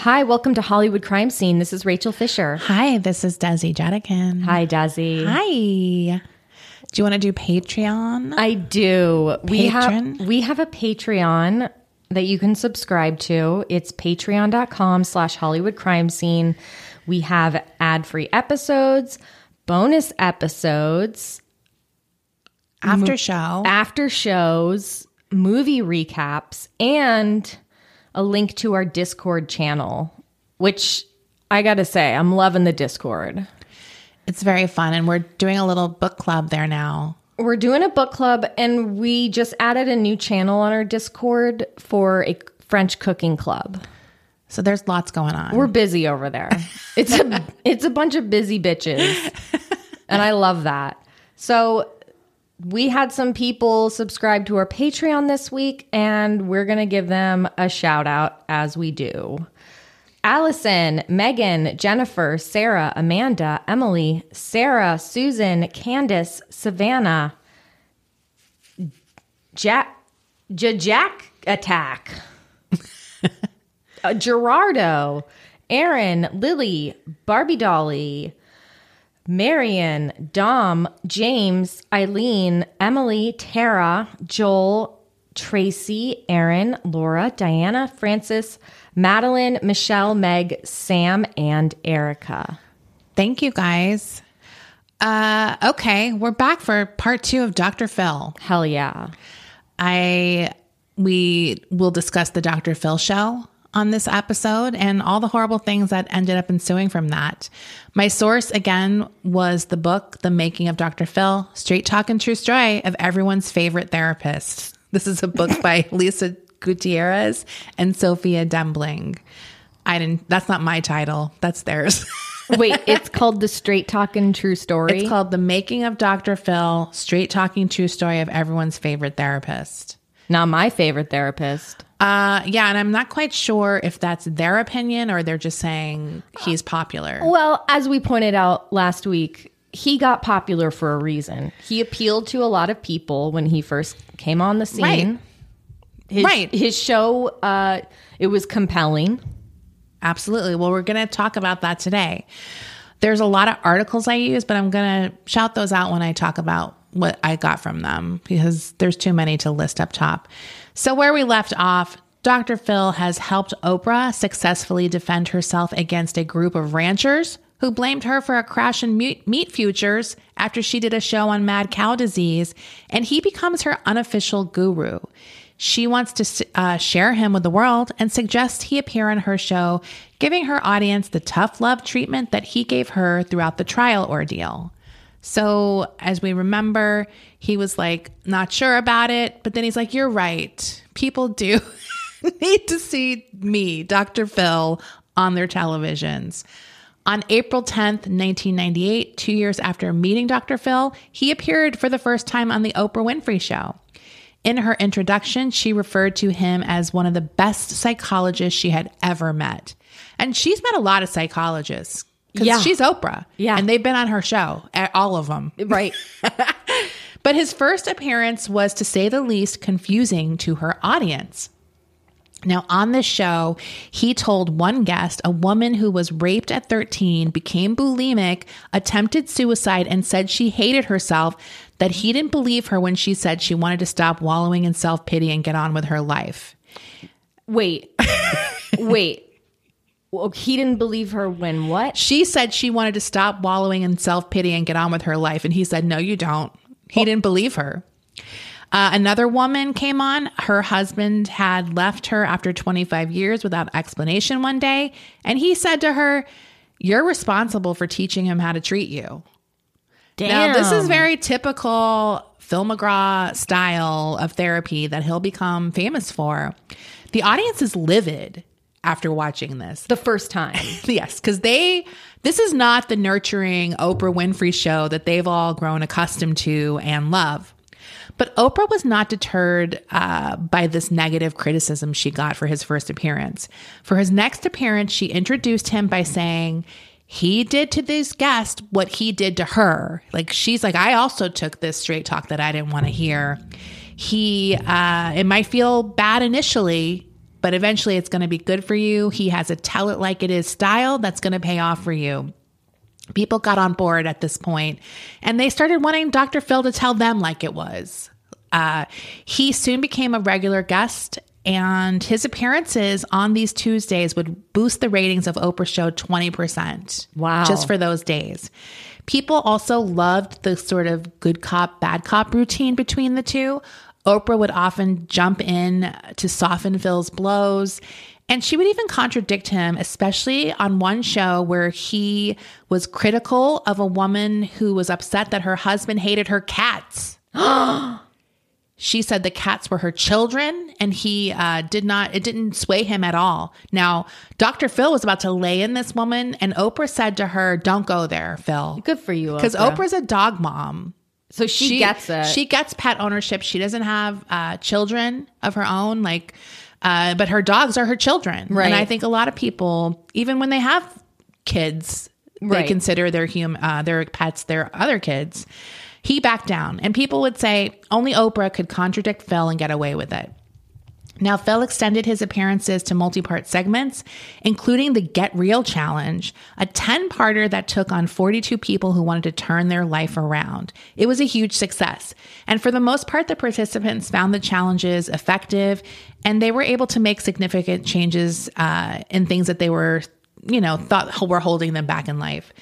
Hi, welcome to Hollywood Crime Scene. This is Rachel Fisher. Hi, this is Desi Jedeikin. Hi, Desi. Hi. Do you want to do Patreon? I do. We have we have a Patreon that you can subscribe to. It's patreon.com slash Hollywood Crime Scene. We have ad-free episodes, bonus episodes, After show. after shows, movie recaps, and a link to our Discord channel, which I gotta say, I'm loving the Discord. It's very fun, and we're doing a little book club there now. We're doing a book club, and we just added a new channel on our Discord for a French cooking club. So there's lots going on. We're busy over there. It's a it's a bunch of busy bitches, and I love that. So we had some people subscribe to our Patreon this week, and we're gonna give them a shout out as we do. Allison, Megan, Jennifer, Sarah, Amanda, Emily, Sarah, Susan, Candace, Savannah, Jack, Jack Attack, uh, Gerardo, Aaron, Lily, Barbie Dolly, Marion, Dom, James, Eileen, Emily, Tara, Joel, Tracy, Aaron, Laura, Diana, Francis, Madeline, Michelle, Meg, Sam, and Erica. Thank you, guys. Uh, okay, we're back for part two of Dr. Phil. Hell yeah. I we will discuss the Dr. Phil show on this episode and all the horrible things that ended up ensuing from that. My source again was the book The Making of Dr. Phil, Straight Talk and True Story of everyone's favorite therapist. This is a book by Lisa Gutierrez and Sophia Dembling. I didn't that's not my title. That's theirs. Wait, it's called The Straight Talking True Story. it's called The Making of Dr. Phil, Straight Talking True Story of everyone's favorite therapist. Not my favorite therapist. Uh, yeah, and I'm not quite sure if that's their opinion or they're just saying he's popular. Well, as we pointed out last week, he got popular for a reason. He appealed to a lot of people when he first came on the scene. Right. His, Right. His show, uh, it was compelling. Absolutely. Well, we're going to talk about that today. There's a lot of articles I use, but I'm going to shout those out when I talk about what I got from them because there's too many to list up top. So, where we left off, Dr. Phil has helped Oprah successfully defend herself against a group of ranchers who blamed her for a crash in meat futures after she did a show on mad cow disease, and he becomes her unofficial guru. She wants to uh, share him with the world and suggests he appear on her show, giving her audience the tough love treatment that he gave her throughout the trial ordeal. So, as we remember, he was like, not sure about it, but then he's like, You're right. People do need to see me, Dr. Phil, on their televisions. On April 10th, 1998, two years after meeting Dr. Phil, he appeared for the first time on The Oprah Winfrey Show. In her introduction, she referred to him as one of the best psychologists she had ever met. And she's met a lot of psychologists because Yeah. she's Oprah. Yeah. And they've been on her show, eh, all of them. Right. But his first appearance was, to say the least, confusing to her audience. Now, on this show, he told one guest a woman who was raped at 13, became bulimic, attempted suicide, and said she hated herself, that he didn't believe her when she said she wanted to stop wallowing in self pity and get on with her life. Wait. Wait. Well, he didn't believe her when what? She said she wanted to stop wallowing in self pity and get on with her life. And he said, No, you don't. He didn't believe her. Uh, another woman came on. Her husband had left her after 25 years without explanation one day. And he said to her, You're responsible for teaching him how to treat you. Now, this is very typical Phil McGraw style of therapy that he'll become famous for. The audience is livid after watching this. The first time. Yes, because they, this is not the nurturing Oprah Winfrey show that they've all grown accustomed to and love. But Oprah was not deterred uh, by this negative criticism she got for his first appearance. For his next appearance, she introduced him by saying, he did to this guest what he did to her. Like she's like, I also took this straight talk that I didn't want to hear. He, uh, it might feel bad initially, but eventually it's going to be good for you. He has a tell it like it is style that's going to pay off for you. People got on board at this point and they started wanting Dr. Phil to tell them like it was. Uh, he soon became a regular guest, and his appearances on these Tuesdays would boost the ratings of Oprah's show 20%. Wow. Just for those days. People also loved the sort of good cop, bad cop routine between the two. Oprah would often jump in to soften Phil's blows. And she would even contradict him, especially on one show where he was critical of a woman who was upset that her husband hated her cats. she said the cats were her children and he uh, did not it didn't sway him at all now dr phil was about to lay in this woman and oprah said to her don't go there phil Good for you. because Oprah. oprah's a dog mom So she, gets it. she gets pet ownership. She doesn't have uh, children of her own like uh, but her dogs are her children. Right. and i think a lot of people even when they have kids they consider their hum- uh, their pets their other kids. He backed down. And people would say only oprah could contradict phil and get away with it now, Phil extended his appearances to multi part segments, including the Get Real Challenge, a 10 parter that took on 42 people who wanted to turn their life around. It was a huge success. And for the most part, the participants found the challenges effective and they were able to make significant changes uh, in things that they were, you know, thought were holding them back in life.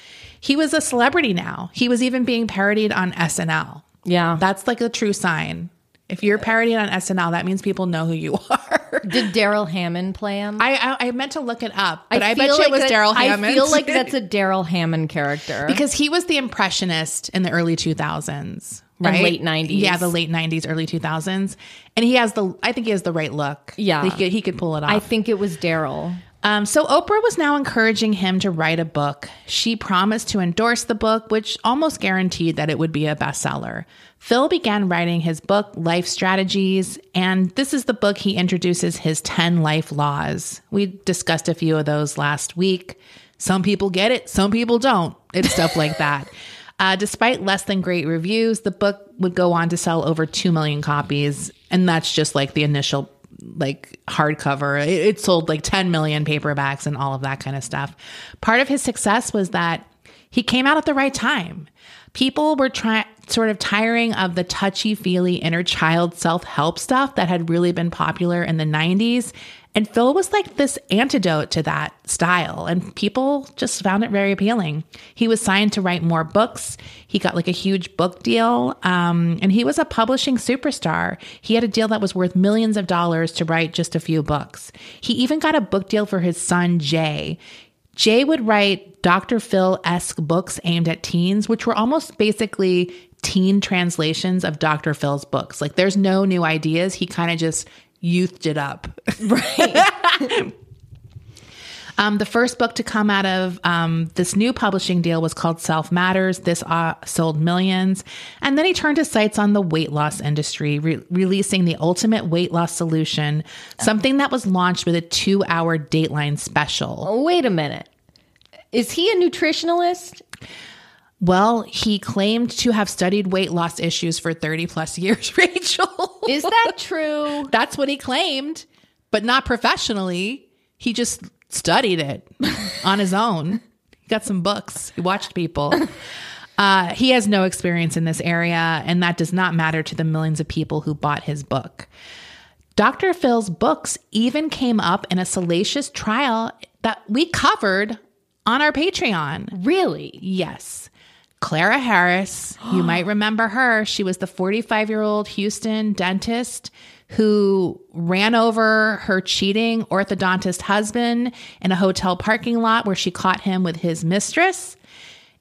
He was a celebrity now. He was even being parodied on SNL. Yeah. That's like a true sign. If you're parodying on SNL, that means people know who you are. Did Darrell Hammond play him? I, I I meant to look it up, but I, bet feel you it was Darrell Hammond. I feel like that's a Darrell Hammond character. because he was the impressionist in the early 2000s, And right? late 90s. Yeah, the late 90s, early 2000s, and he has the. I think he has the right look. Yeah. he could, he could pull it off. I think it was Darrell. Um, so Oprah was now encouraging him to write a book. She promised to endorse the book, which almost guaranteed that it would be a bestseller. Phil began writing his book, Life Strategies, and this is the book he introduces his 10 life laws. We discussed a few of those last week. Some people get it, some people don't. It's stuff like that. Uh, despite less than great reviews, the book would go on to sell over 2 million copies, and that's just like the initial like hardcover. It, it sold like 10 million paperbacks and all of that kind of stuff. Part of his success was that he came out at the right time. People were trying sort of tiring of the touchy feely inner child self help stuff that had really been popular in the 90s. And Phil was like this antidote to that style, and people just found it very appealing. He was signed to write more books. He got like a huge book deal, um, and he was a publishing superstar. He had a deal that was worth millions of dollars to write just a few books. He even got a book deal for his son, Jay. Jay would write Dr. Phil esque books aimed at teens, which were almost basically teen translations of Dr. Phil's books. Like there's no new ideas. He kind of just youthed it up. Right. Um, the first book to come out of um, this new publishing deal was called Self Matters. This uh, sold millions. And then he turned his sights on the weight loss industry, re- releasing the ultimate weight loss solution, something that was launched with a two hour Dateline special. oh, wait a minute. Is he a nutritionalist? Well, he claimed to have studied weight loss issues for 30 plus years, Rachel. Is that true? That's what he claimed, but not professionally. He just studied it on his own. He got some books, he watched people. Uh, he has no experience in this area, and that does not matter to the millions of people who bought his book. Dr. Phil's books even came up in a salacious trial that we covered on our Patreon. Really? Yes. Clara Harris, you might remember her. She was the 45 year old Houston dentist who ran over her cheating orthodontist husband in a hotel parking lot where she caught him with his mistress.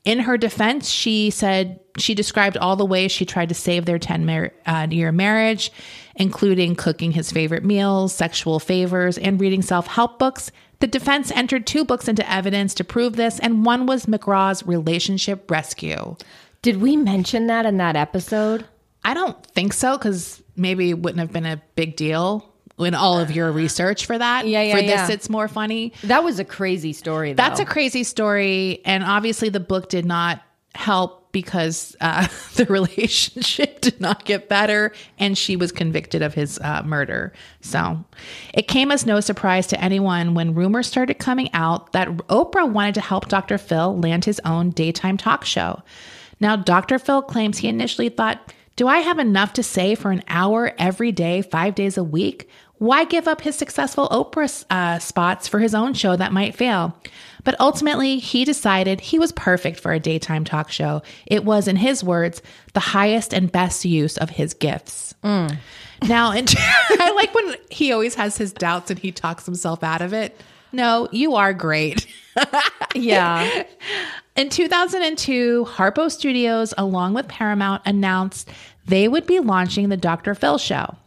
In her defense, she said she described all the ways she tried to save their 10 mar- uh, year marriage, including cooking his favorite meals, sexual favors, and reading self help books. The defense entered two books into evidence to prove this, and one was McGraw's relationship rescue. Did we mention that in that episode? I don't think so because maybe it wouldn't have been a big deal in all of your research for that. Yeah, yeah, For this, yeah. it's more funny. That was a crazy story. Though. That's a crazy story. And obviously, the book did not help because uh, the relationship did not get better and she was convicted of his uh, murder. So it came as no surprise to anyone when rumors started coming out that Oprah wanted to help Dr. Phil land his own daytime talk show. Now, Dr. Phil claims he initially thought, Do I have enough to say for an hour every day, five days a week? Why give up his successful Oprah uh, spots for his own show that might fail? But ultimately, he decided he was perfect for a daytime talk show. It was, in his words, the highest and best use of his gifts. Mm. Now, and I like when he always has his doubts and he talks himself out of it. No, you are great. yeah. In 2002, Harpo Studios, along with Paramount, announced they would be launching the Dr. Phil show.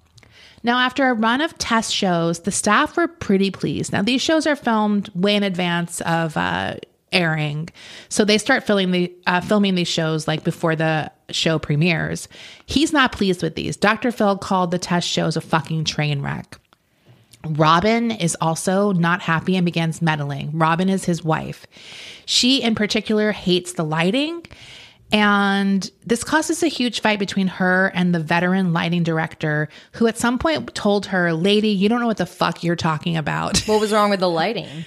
Now, after a run of test shows, the staff were pretty pleased. Now, these shows are filmed way in advance of uh, airing, so they start filming the uh, filming these shows like before the show premieres. He's not pleased with these. Dr. Phil called the test shows a fucking train wreck. Robin is also not happy and begins meddling. Robin is his wife. She, in particular, hates the lighting. And this causes a huge fight between her and the veteran lighting director, who at some point told her, Lady, you don't know what the fuck you're talking about. What was wrong with the lighting?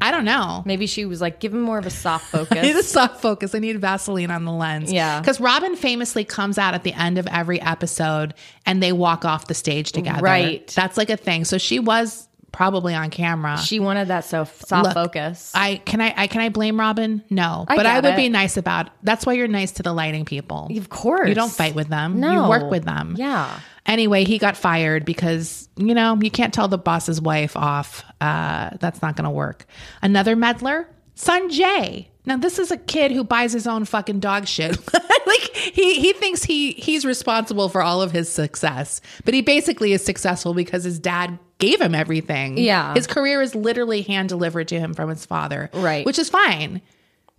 I don't know. Maybe she was like, give him more of a soft focus. I need a soft focus. I need Vaseline on the lens. Yeah. Because Robin famously comes out at the end of every episode and they walk off the stage together. Right. That's like a thing. So she was probably on camera. she wanted that so soft Look, focus. I can I, I can I blame Robin? No, I but I would it. be nice about. That's why you're nice to the lighting people. of course. You don't fight with them. No. You work with them. Yeah. Anyway, he got fired because, you know, you can't tell the boss's wife off. Uh, that's not going to work. Another meddler, son Jay. Now, this is a kid who buys his own fucking dog shit. like he he thinks he he's responsible for all of his success, but he basically is successful because his dad gave him everything. Yeah. his career is literally hand delivered to him from his father. Right. which is fine.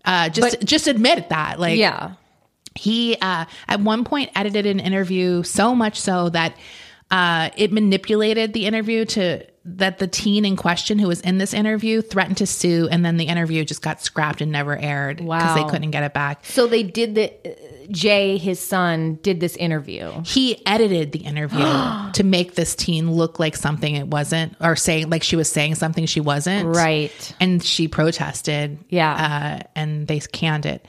Uh, just just admit that. Like Yeah. he uh, at one point edited an interview so much so that uh, it manipulated the interview to that the teen in question who was in this interview threatened to sue and then the interview just got scrapped and never aired because Wow. they couldn't get it back So they did the, uh, Jay, his son, did this interview. he edited the interview to make this teen look like something it wasn't or saying like she was saying something she wasn't Right. and she protested Yeah. uh, and they canned it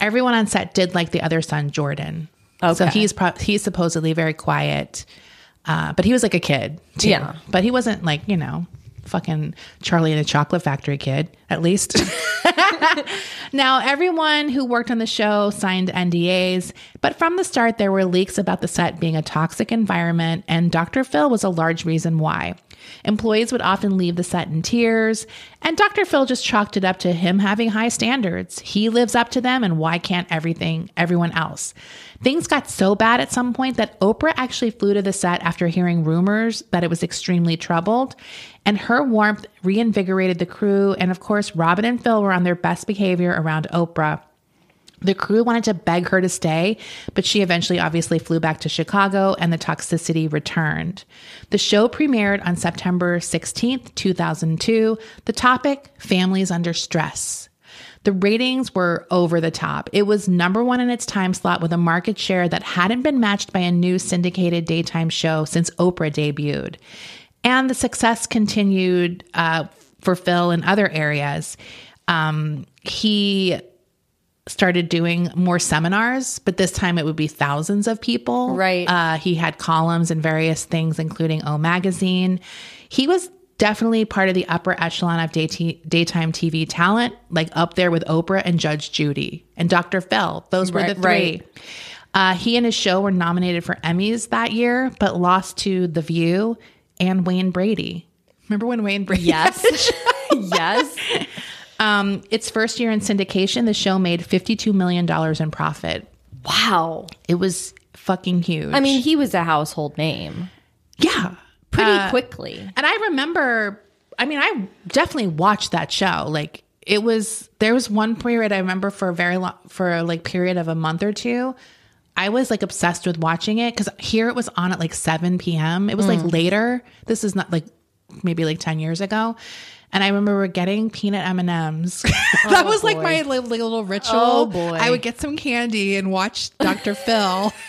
everyone on set did like the other son jordan okay. so he's pro- he's supposedly very quiet uh, but he was like a kid too. Yeah. but he wasn't like you know fucking charlie in a chocolate factory kid at least Now, everyone who worked on the show signed NDAs, but from the start, there were leaks about the set being a toxic environment, and Dr. Phil was a large reason why. Employees would often leave the set in tears, and Dr. Phil just chalked it up to him having high standards. He lives up to them, and why can't everything, everyone else? Things got so bad at some point that Oprah actually flew to the set after hearing rumors that it was extremely troubled. And her warmth reinvigorated the crew. And of course, Robin and Phil were on their best behavior around Oprah. The crew wanted to beg her to stay, but she eventually obviously flew back to Chicago and the toxicity returned. The show premiered on September 16th, 2002. The topic Families Under Stress. The ratings were over the top. It was number one in its time slot with a market share that hadn't been matched by a new syndicated daytime show since Oprah debuted. And the success continued uh, for Phil in other areas. Um, he started doing more seminars, but this time it would be thousands of people. Right. Uh, he had columns and various things, including O Magazine. He was definitely part of the upper echelon of day daytime TV talent, like up there with Oprah and Judge Judy and Dr. Phil. Those were Right, the three. right. Uh, he and his show were nominated for Emmys that year, but lost to The View and Wayne Brady. Remember when Wayne Brady? Yes. yes. Um, its first year in syndication, the show made $52 million in profit. Wow. It was fucking huge. I mean, he was a household name yeah. pretty Uh, quickly. And I remember, I mean, I definitely watched that show. Like it was, there was one period I remember for a very long, for a like period of a month or two. I was like obsessed with watching it because here it was on at like 7 p.m. It was like later. This is not like maybe like 10 years ago. And I remember getting peanut M&Ms. that oh, was like boy. my like, little ritual. Oh, boy. I would get some candy and watch Dr. Phil.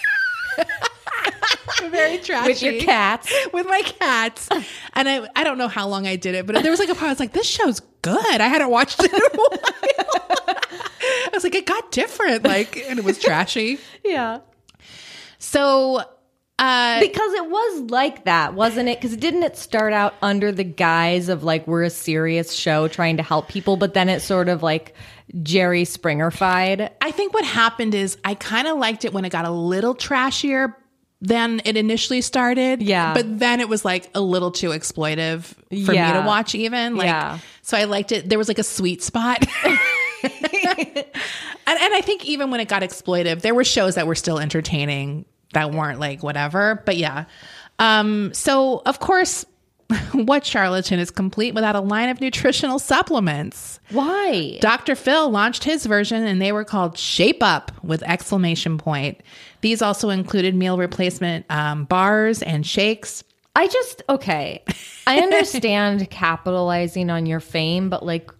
Very trashy With your cats. with my cats. And I, I don't know how long I did it, but there was like a part I was like, this show's good. I hadn't watched it in a while. I was like, it got different. Like, and it was trashy. Yeah. So, uh, Because it was like that, wasn't it? Because didn't it start out under the guise of like we're a serious show trying to help people, but then it sort of like Jerry Springerfied. I think what happened is I kind of liked it when it got a little trashier than it initially started. Yeah. But then it was like a little too exploitive for me to watch even. Like Yeah. so I liked it. There was like a sweet spot. and, and I think even when it got exploitive, there were shows that were still entertaining that weren't like whatever. But yeah. Um, so of course, what charlatan is complete without a line of nutritional supplements? Why? Dr. Phil launched his version and they were called Shape Up with exclamation point. These also included meal replacement um, bars and shakes. I just okay. I understand capitalizing on your fame, but like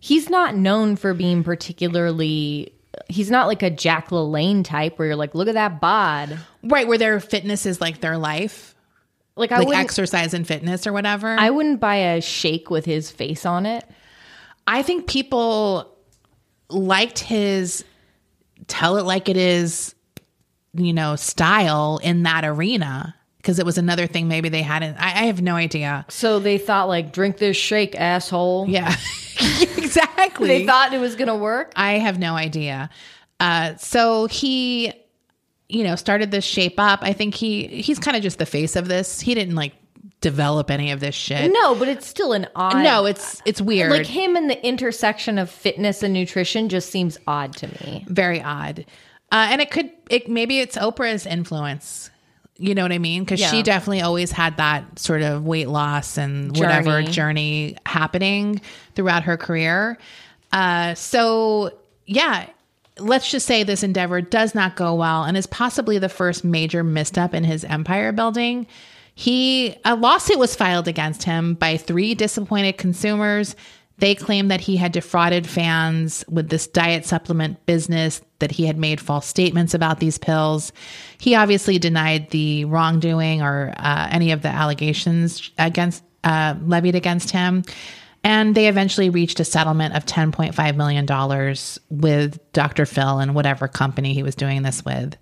he's not known for being particularly he's not like a Jack LaLanne type where you're like, look at that bod. Right, where their fitness is like their life, Like I like wouldn't exercise and fitness or whatever. I wouldn't buy a shake with his face on it. I think people liked his tell it like it is, you know, style in that arena because it was another thing maybe they hadn't. I, I have no idea. So they thought like drink this shake, asshole. Yeah, exactly. They thought it was gonna work. I have no idea. Uh, so he, you know, started this shape up. I think he he's kind of just the face of this. He didn't like develop any of this shit. No, but it's still an odd No, it's it's weird. like him in the intersection of fitness and nutrition just seems odd to me. very odd. Uh, and it could it maybe it's Oprah's influence. You know what I mean? Because she definitely always had that sort of weight loss and whatever Journey. journey happening throughout her career. Uh, so yeah, let's just say this endeavor does not go well and is possibly the first major misstep in his empire building. He a lawsuit was filed against him by three disappointed consumers. They claimed that he had defrauded fans with this diet supplement business, that he had made false statements about these pills. He obviously denied the wrongdoing or uh, any of the allegations against uh, levied against him. And they eventually reached a settlement of $10.5 million with Dr. Phil and whatever company he was doing this with.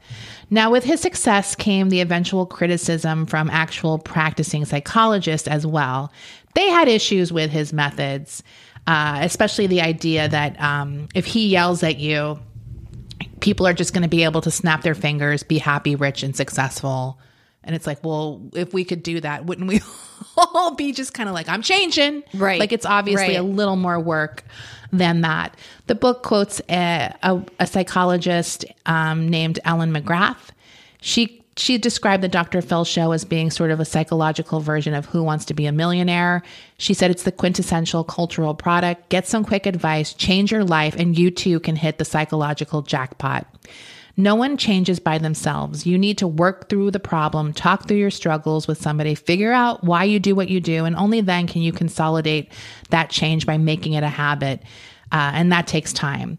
Now, with his success came the eventual criticism from actual practicing psychologists as well. They had issues with his methods, uh, especially the idea that um, if he yells at you, people are just going to be able to snap their fingers, be happy, rich, and successful. And it's like, well, if we could do that, wouldn't we all be just kind of like, I'm changing? Right. Like it's obviously Right. a little more work than that. The book quotes a, a, a psychologist um, named Ellen McGrath. She she described the Dr. Phil show as being sort of a psychological version of Who Wants to Be a Millionaire. She said it's the quintessential cultural product. Get some quick advice, change your life, and you too can hit the psychological jackpot. No one changes by themselves. You need to work through the problem, talk through your struggles with somebody, figure out why you do what you do, and only then can you consolidate that change by making it a habit. Uh, and that takes time.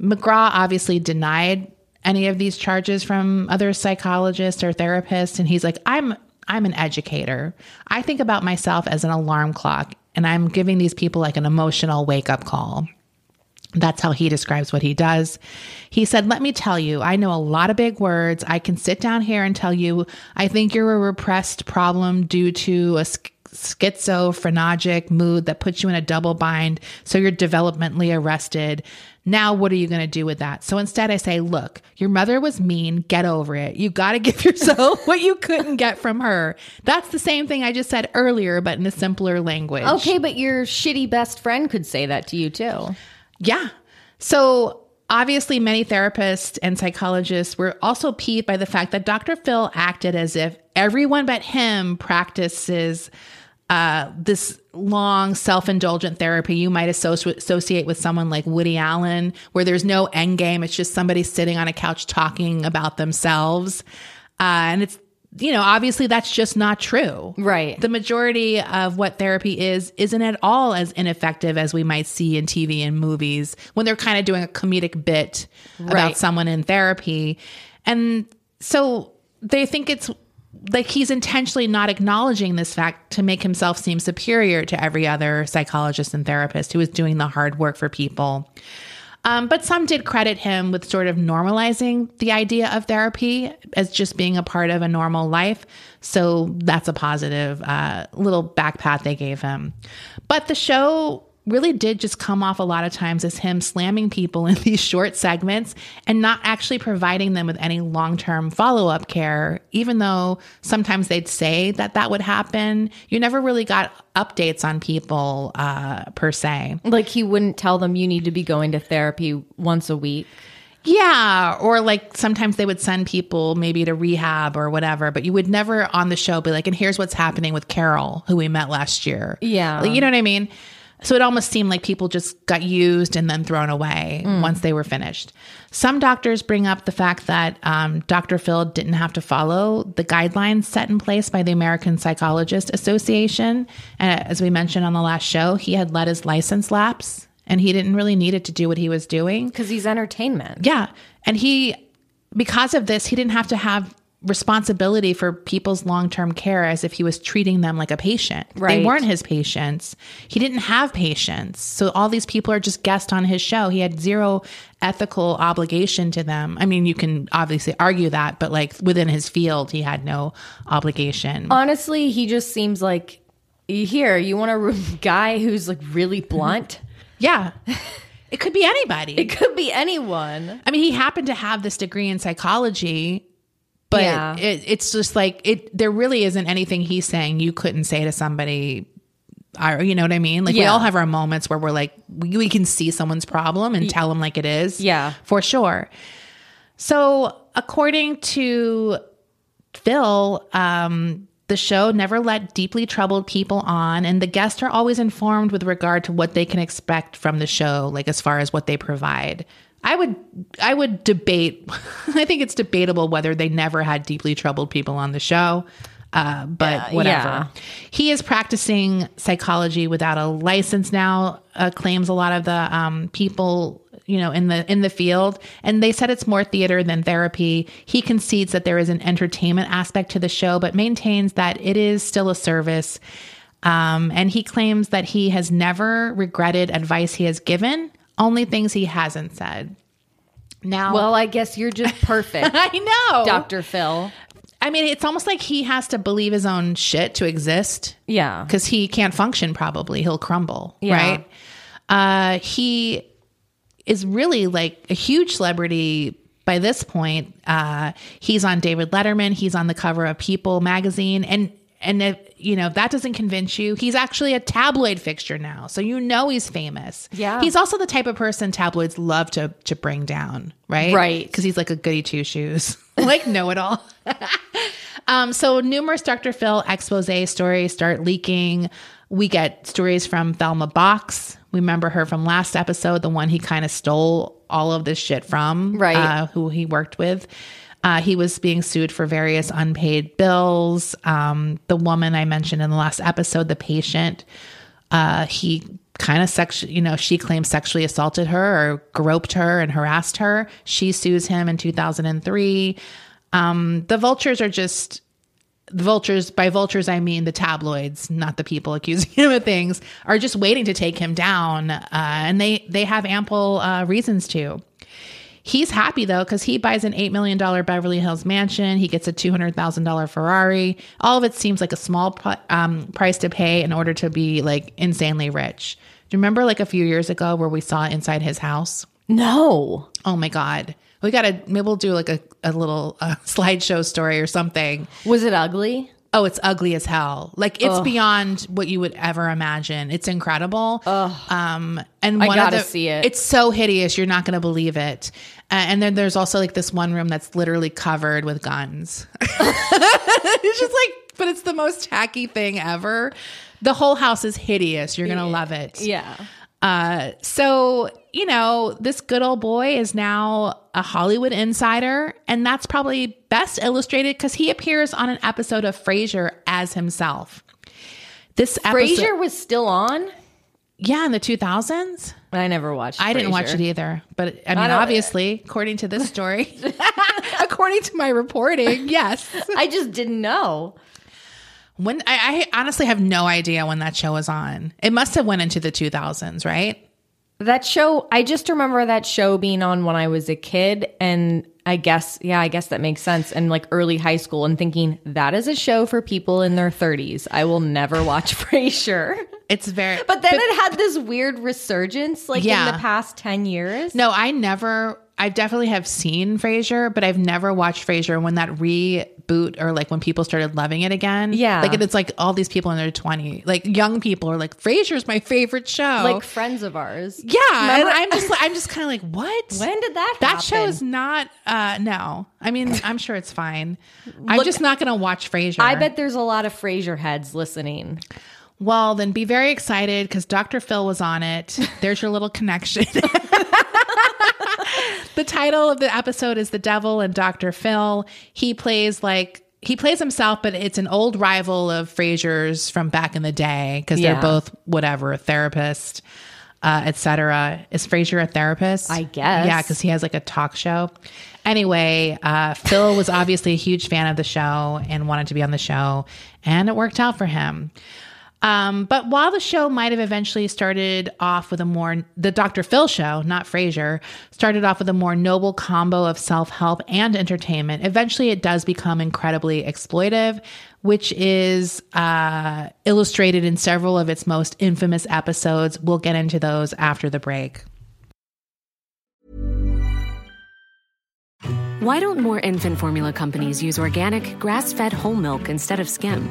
McGraw obviously denied any of these charges from other psychologists or therapists, and he's like, "I'm I'm an educator. I think about myself as an alarm clock, and I'm giving these people like an emotional wake up call." That's how he describes what he does. He said, Let me tell you, I know a lot of big words. I can sit down here and tell you, I think you're a repressed problem due to a sch- schizophrenic mood that puts you in a double bind. So you're developmentally arrested. Now, what are you going to do with that? So instead, I say, look, your mother was mean. Get over it. You got to give yourself what you couldn't get from her. That's the same thing I just said earlier, but in a simpler language. Okay, but your shitty best friend could say that to you too. Yeah. So obviously, many therapists and psychologists were also peeved by the fact that Dr. Phil acted as if everyone but him practices uh, this long self-indulgent therapy you might associ- associate with someone like Woody Allen, where there's no end game. It's just somebody sitting on a couch talking about themselves, uh, and it's you know obviously that's just not true. Right. The majority of what therapy is isn't at all as ineffective as we might see in TV and movies when they're kind of doing a comedic bit about someone in therapy, and so they think it's like he's intentionally not acknowledging this fact to make himself seem superior to every other psychologist and therapist who is doing the hard work for people. Um, but some did credit him with sort of normalizing the idea of therapy as just being a part of a normal life. So that's a positive uh, little back they gave him. But the show really did just come off a lot of times as him slamming people in these short segments and not actually providing them with any long term follow up care, even though sometimes they'd say that that would happen. You never really got updates on people uh, per se. Like he wouldn't tell them you need to be going to therapy once a week. Yeah, or like sometimes they would send people maybe to rehab or whatever, but you would never on the show be like, and here's what's happening with Carol, who we met last year. Yeah. Like, you know what I mean? So it almost seemed like people just got used and then thrown away once they were finished. Some doctors bring up the fact that um, Dr. Phil didn't have to follow the guidelines set in place by the American Psychologist Association. And as we mentioned on the last show, he had let his license lapse and he didn't really need it to do what he was doing. Because he's entertainment. Yeah. And he, because of this, he didn't have to have responsibility for people's long term care as if he was treating them like a patient. They weren't his patients. He didn't have patients. So all these people are just guests on his show. He had zero ethical obligation to them. I mean, you can obviously argue that, but like within his field, he had no obligation. Honestly, he just seems like here, you want a guy who's like really blunt? yeah. It could be anybody. it could be anyone. I mean, he happened to have this degree in psychology, but Yeah. it, it's just like it. There really isn't anything he's saying you couldn't say to somebody. You know what I mean? Like we all have our moments where we're like, we, we can see someone's problem and tell them like it is. Yeah. for sure. So, according to Phil, um, the show never let deeply troubled people on, and the guests are always informed with regard to what they can expect from the show, like as far as what they provide. I would, I would debate. I think it's debatable whether they never had deeply troubled people on the show. Uh, but whatever. yeah. He is practicing psychology without a license now. Uh, claims a lot of the um, people you know in the in the field and they said it's more theater than therapy he concedes that there is an entertainment aspect to the show but maintains that it is still a service um, and he claims that he has never regretted advice he has given only things he hasn't said now Well, I guess you're just perfect, i know Dr. Phil. i mean it's almost like he has to believe his own shit to exist Yeah. because he can't function probably he'll crumble Yeah. right uh he is really like a huge celebrity by this point uh he's on david letterman he's on the cover of people magazine and and if you know if that doesn't convince you he's actually a tabloid fixture now so you know he's famous Yeah. he's also the type of person tabloids love to to bring down right Right. because he's like a goody two shoes like know it all um, so numerous Dr. Phil expose stories start leaking. We get stories from Thelma Box. We remember her from last episode, the one he kind of stole all of this shit from, Right. Uh, who he worked with. Uh, he was being sued for various unpaid bills. Um, the woman I mentioned in the last episode, the patient, uh, he kind of sexually, you know, she claims sexually assaulted her or groped her and harassed her. She sues him in 2003. Um, the vultures are just the vultures. By vultures, I mean the tabloids, not the people accusing him of things. Are just waiting to take him down, uh, and they they have ample uh, reasons to. He's happy though because he buys an $8 million Beverly Hills mansion. He gets a $200,000 Ferrari. All of it seems like a small um, price to pay in order to be like insanely rich. Do you remember like a few years ago where we saw inside his house? No. Oh my God. We got to, maybe we'll do like a, a little uh, slideshow story or something. Was it ugly? Oh, it's ugly as hell. Like it's beyond what you would ever imagine. It's incredible. Um, and I one gotta of the, see it. It's so hideous. You're not going to believe it. Uh, and then there's also like this one room that's literally covered with guns. it's just like, but it's the most tacky thing ever. The whole house is hideous. You're going to love it. Yeah. Uh, so, you know, this good old boy is now a Hollywood insider, and that's probably best illustrated because he appears on an episode of Frasier as himself. This episode, Frasier was still on. yeah, in the 2000s. I never watched. I didn't watch it either, but I mean, don't- obviously, according to this story, according to my reporting, yes. I just didn't know. When I, I honestly have no idea when that show was on. It must have went into the 2000s, right? That show, I just remember that show being on when I was a kid. And I guess, yeah, I guess that makes sense. And like early high school, and thinking that is a show for people in their 30s. I will never watch Frasier. It's very. But then it had this weird resurgence like Yeah. in the past 10 years. No, I never. I definitely have seen Frasier, but I've never watched Frasier when that reboot or like when people started loving it again. Yeah. like it's like all these people in their twenty, like young people are like Frasier's my favorite show. Like friends of ours. yeah, and I'm just I'm just kind of like what? When did that that happen? show is not. uh No, I mean I'm sure it's fine. I'm just not going to watch Frasier. I bet there's a lot of Frasier heads listening. Well, then be very excited because Dr. Phil was on it. There's your little connection. the title of the episode is The Devil and Dr. Phil. He plays like he plays himself, but it's an old rival of Frasier's from back in the day because Yeah. they're both whatever, a therapist, uh, etc. Is Frasier a therapist? I guess. Yeah, because he has like a talk show. Anyway, uh, Phil was obviously a huge fan of the show and wanted to be on the show, and it worked out for him. Um, but while the show might have eventually started off with a more, the Dr. Phil show, not Frasier, started off with a more noble combo of self help and entertainment, eventually it does become incredibly exploitive, which is uh, illustrated in several of its most infamous episodes. We'll get into those after the break. Why don't more infant formula companies use organic, grass fed whole milk instead of skim?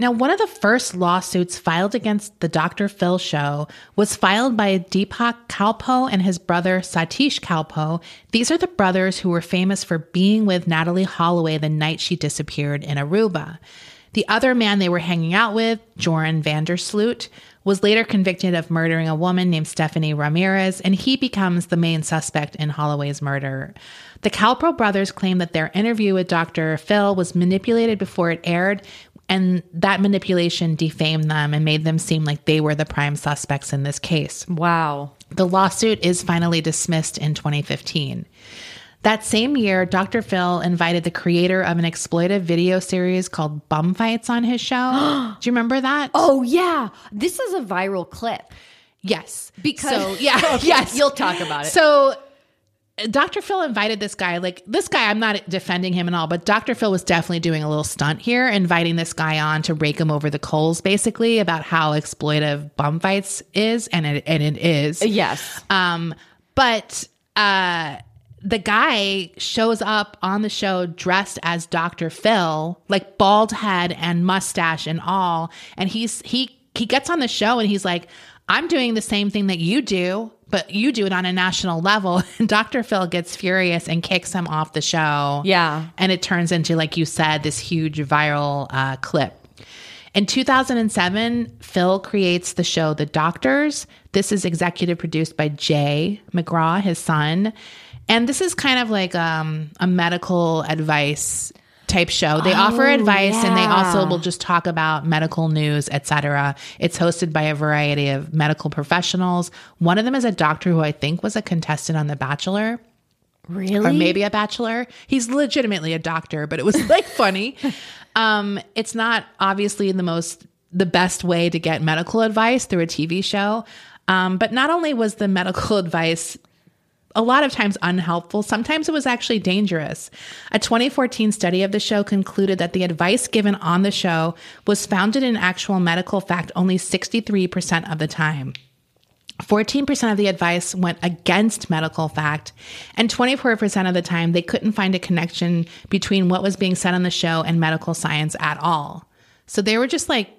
Now, one of the first lawsuits filed against the Dr. Phil show was filed by Deepak Kalpoe and his brother Satish Kalpoe. These are the brothers who were famous for being with Natalee Holloway the night she disappeared in Aruba. The other man they were hanging out with, Joran Vandersloot, was later convicted of murdering a woman named Stephanie Ramirez, and he becomes the main suspect in Holloway's murder. The Kalpoe brothers claim that their interview with Dr. Phil was manipulated before it aired, and that manipulation defamed them and made them seem like they were the prime suspects in this case. Wow. The lawsuit is finally dismissed in 2015. That same year, Dr. Phil invited the creator of an exploitive video series called Bum Fights on his show. Do you remember that? Oh yeah, this is a viral clip. yes. Because so, yeah, Okay, yes, you'll talk about it. So Dr. Phil invited this guy, like this guy, I'm not defending him at all, but Dr. Phil was definitely doing a little stunt here, inviting this guy on to rake him over the coals, basically, about how exploitive bum fights is, and it and it is. Yes. Um, but uh the guy shows up on the show dressed as Dr. Phil, like bald head and mustache and all, and he's he he gets on the show and he's like, "I'm doing the same thing that you do, but you do it on a national level." And Dr. Phil gets furious and kicks him off the show. Yeah. and it turns into like you said, this huge viral uh, clip. In 2007, Phil creates the show The Doctors. This is executive produced by Jay McGraw, his son. And this is kind of like um, a medical advice type show. They offer advice and they also will just talk about medical news, etc. It's hosted by a variety of medical professionals. One of them is a doctor who I think was a contestant on The Bachelor Really? or maybe a bachelor. He's legitimately a doctor, but it was like funny. Um, it's not obviously the most the best way to get medical advice through a TV show. Um, but not only was the medical advice a lot of times unhelpful, sometimes it was actually dangerous. A 2014 study of the show concluded that the advice given on the show was founded in actual medical fact only 63% of the time. 14% of the advice went against medical fact, and 24% of the time they couldn't find a connection between what was being said on the show and medical science at all. So they were just like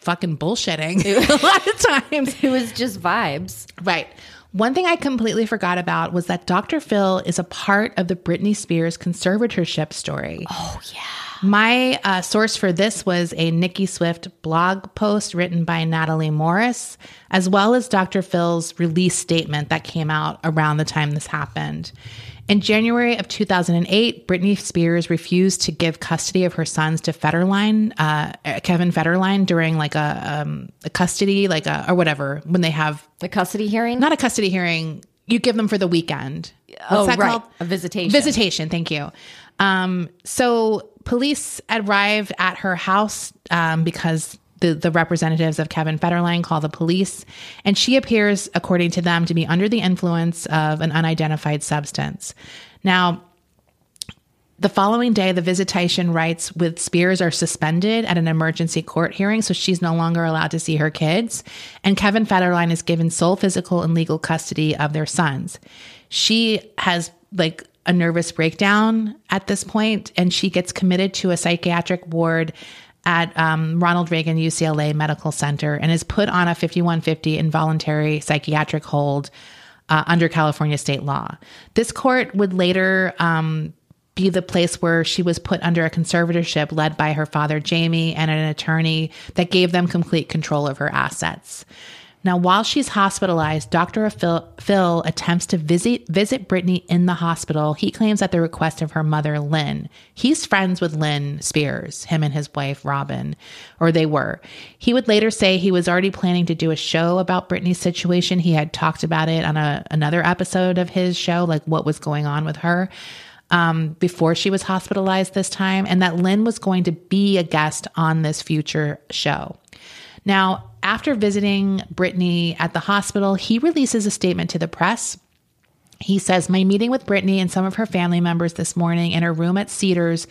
fucking bullshitting a lot of times. It was just vibes. Right. One thing I completely forgot about was that Dr. Phil is a part of the Britney Spears conservatorship story. Oh yeah. My uh, source for this was a Nicki Swift blog post written by Natalie Morris, as well as Dr. Phil's release statement that came out around the time this happened. In January of 2008, Britney Spears refused to give custody of her sons to Federline, uh, Kevin Federline, during like a, um, a custody, like a, or whatever, when they have The custody hearing. not a custody hearing. You give them for the weekend. What's oh that right. called? A visitation. Visitation. Thank you. Um, so police arrived at her house um, because the, the representatives of Kevin Federline call the police, and she appears, according to them, to be under the influence of an unidentified substance. Now, the following day, the visitation rights with Spears are suspended at an emergency court hearing, so she's no longer allowed to see her kids. And Kevin Federline is given sole physical and legal custody of their sons. She has like a nervous breakdown at this point, and she gets committed to a psychiatric ward at um, Ronald Reagan UCLA Medical Center and is put on a 5150 involuntary psychiatric hold uh, under California state law. This court would later um, be the place where she was put under a conservatorship led by her father, Jamie, and an attorney that gave them complete control of her assets. Now, while she's hospitalized, Dr. Phil, Phil attempts to visit visit Britney in the hospital. He claims at the request of her mother, Lynn. He's friends with Lynn Spears, him and his wife, Robin, or they were. He would later say he was already planning to do a show about Britney's situation. He had talked about it on a, another episode of his show, like what was going on with her um, before she was hospitalized this time, and that Lynn was going to be a guest on this future show. Now, after visiting Britney at the hospital, he releases a statement to the press. He says, My meeting with Britney and some of her family members this morning in her room at Cedars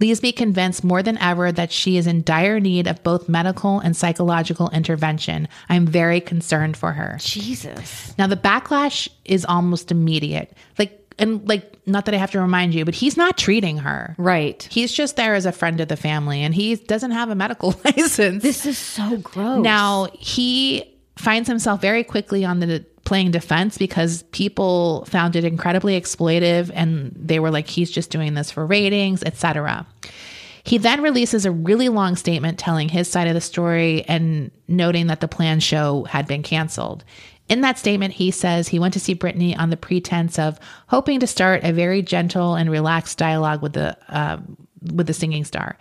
leaves me convinced more than ever that she is in dire need of both medical and psychological intervention. I'm very concerned for her. Jesus. Now, the backlash is almost immediate. Like, and like, not that I have to remind you, but he's not treating her. Right. He's just there as a friend of the family and he doesn't have a medical license. This is so gross. Now he finds himself very quickly on the playing defense because people found it incredibly exploitive and they were like he's just doing this for ratings, etc. He then releases a really long statement telling his side of the story and noting that the planned show had been canceled. In that statement, he says he went to see Britney on the pretense of hoping to start a very gentle and relaxed dialogue with the uh, with the singing star.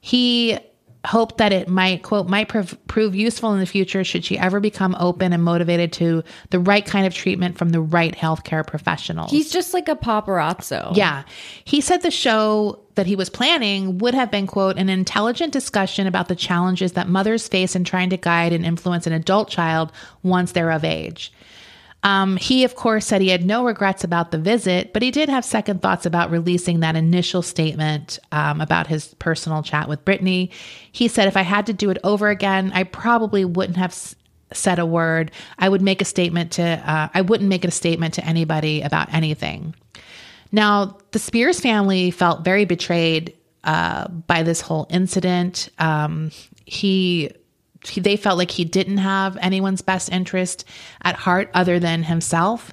He hoped that it might quote might prov- prove useful in the future should she ever become open and motivated to the right kind of treatment from the right healthcare professionals. He's just like a paparazzo. Yeah. He said the show that he was planning would have been, quote, an intelligent discussion about the challenges that mothers face in trying to guide and influence an adult child once they're of age. Um, he, of course, said he had no regrets about the visit, but he did have second thoughts about releasing that initial statement um, about his personal chat with Britney. He said, if I had to do it over again, I probably wouldn't have s- said a word. I would make a statement to, uh, I wouldn't make a statement to anybody about anything. Now, the Spears family felt very betrayed uh, by this whole incident. Um, he, he, they felt like he didn't have anyone's best interest at heart other than himself.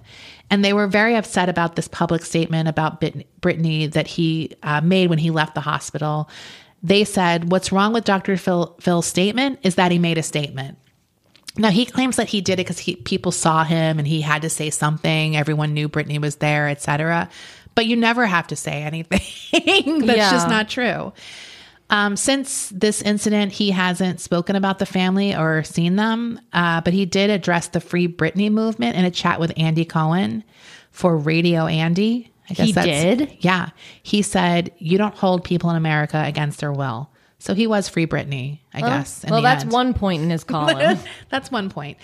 And they were very upset about this public statement about Britney that he uh, made when he left the hospital. They said, What's wrong with Dr. Phil, Phil's statement is that he made a statement. Now he claims that he did it because people saw him and he had to say something. Everyone knew Britney was there, etc. But you never have to say anything. That's Yeah. just not true. Um, since this incident, he hasn't spoken about the family or seen them, uh, but he did address the Free Britney movement in a chat with Andy Cohen for Radio Andy. I He did? Yeah. He said, You don't hold people in America against their will. So he was Free Britney, I guess. in Well, that's end. one point in his column. That's one point.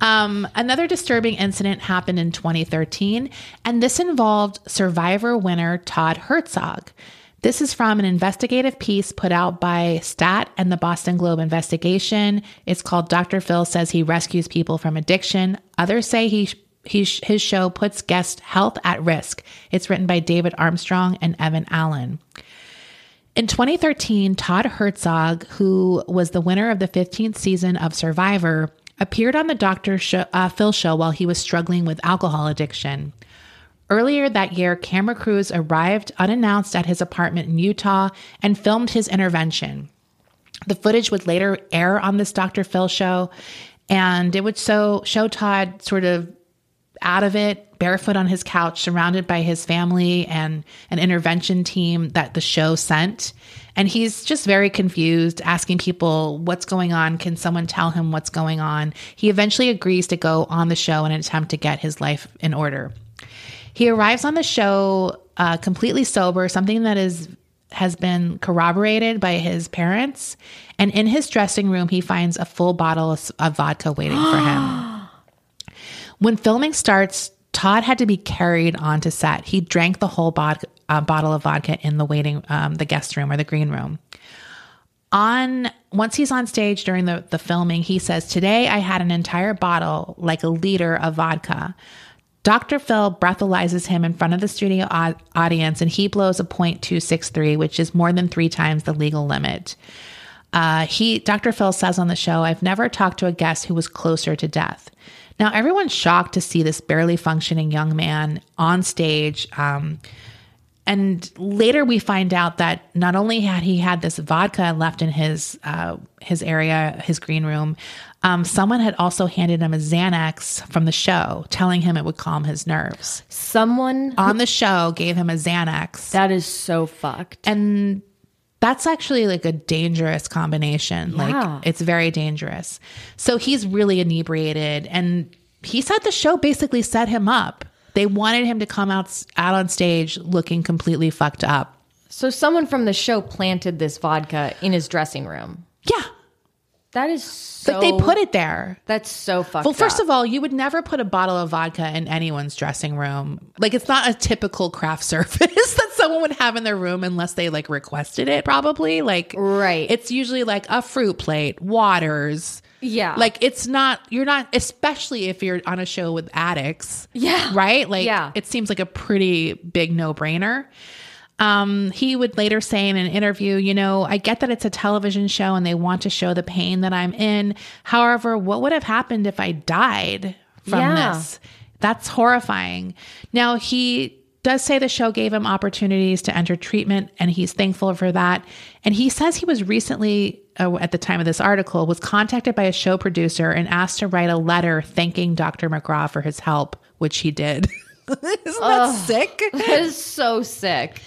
Um, another disturbing incident happened in 2013, and this involved Survivor winner Todd Herzog. This is from an investigative piece put out by Stat and the Boston Globe investigation. It's called Dr. Phil Says He Rescues People from Addiction. Others say he, he his show puts guest health at risk. It's written by David Armstrong and Evan Allen. In 2013, Todd Herzog, who was the winner of the 15th season of Survivor, appeared on the Dr. Show, uh, Phil show while he was struggling with alcohol addiction. Earlier that year, camera crews arrived unannounced at his apartment in Utah and filmed his intervention. The footage would later air on this Dr. Phil show, and it would so show Todd sort of out of it, barefoot on his couch, surrounded by his family and an intervention team that the show sent. And he's just very confused, asking people what's going on. Can someone tell him what's going on? He eventually agrees to go on the show in an attempt to get his life in order. He arrives on the show uh, completely sober, something that is has been corroborated by his parents. And in his dressing room, he finds a full bottle of, of vodka waiting for him. When filming starts, Todd had to be carried onto set. He drank the whole bod- uh, bottle of vodka in the waiting, um, the guest room or the green room. On once he's on stage during the, the filming, he says, Today I had an entire bottle, like a liter of vodka. Dr. Phil breathalyzes him in front of the studio au- audience and he blows a .263, which is more than three times the legal limit. Uh, he, Dr. Phil says on the show, I've never talked to a guest who was closer to death. Now, everyone's shocked to see this barely functioning young man on stage. Um, and later we find out that not only had he had this vodka left in his uh, his area, his green room, um, someone had also handed him a Xanax from the show, telling him it would calm his nerves. Someone On the show, gave him a Xanax, that is so fucked. and that's actually like a dangerous combination. Yeah. Like it's very dangerous. So he's really inebriated, and he said the show basically set him up. They wanted him to come out out on stage looking completely fucked up. So someone from the show planted this vodka in his dressing room. Yeah, That is so. like they put it there. That's so fucked. Well, first up. of all, you would never put a bottle of vodka in anyone's dressing room. Like it's not a typical craft service that someone would have in their room unless they like requested it probably. Like Right. It's usually like a fruit plate, waters. Yeah. Like it's not you're not especially if you're on a show with addicts. Yeah. Right? Like Yeah. it seems like a pretty big no-brainer. Um, he would later say in an interview, you know, I get that it's a television show and they want to show the pain that I'm in. However, what would have happened if I died from Yeah. this? That's horrifying. Now, he does say the show gave him opportunities to enter treatment, and he's thankful for that. And he says he was recently, uh, at the time of this article, was contacted by a show producer and asked to write a letter thanking Dr. McGraw for his help, which he did. Isn't that sick? That is so sick.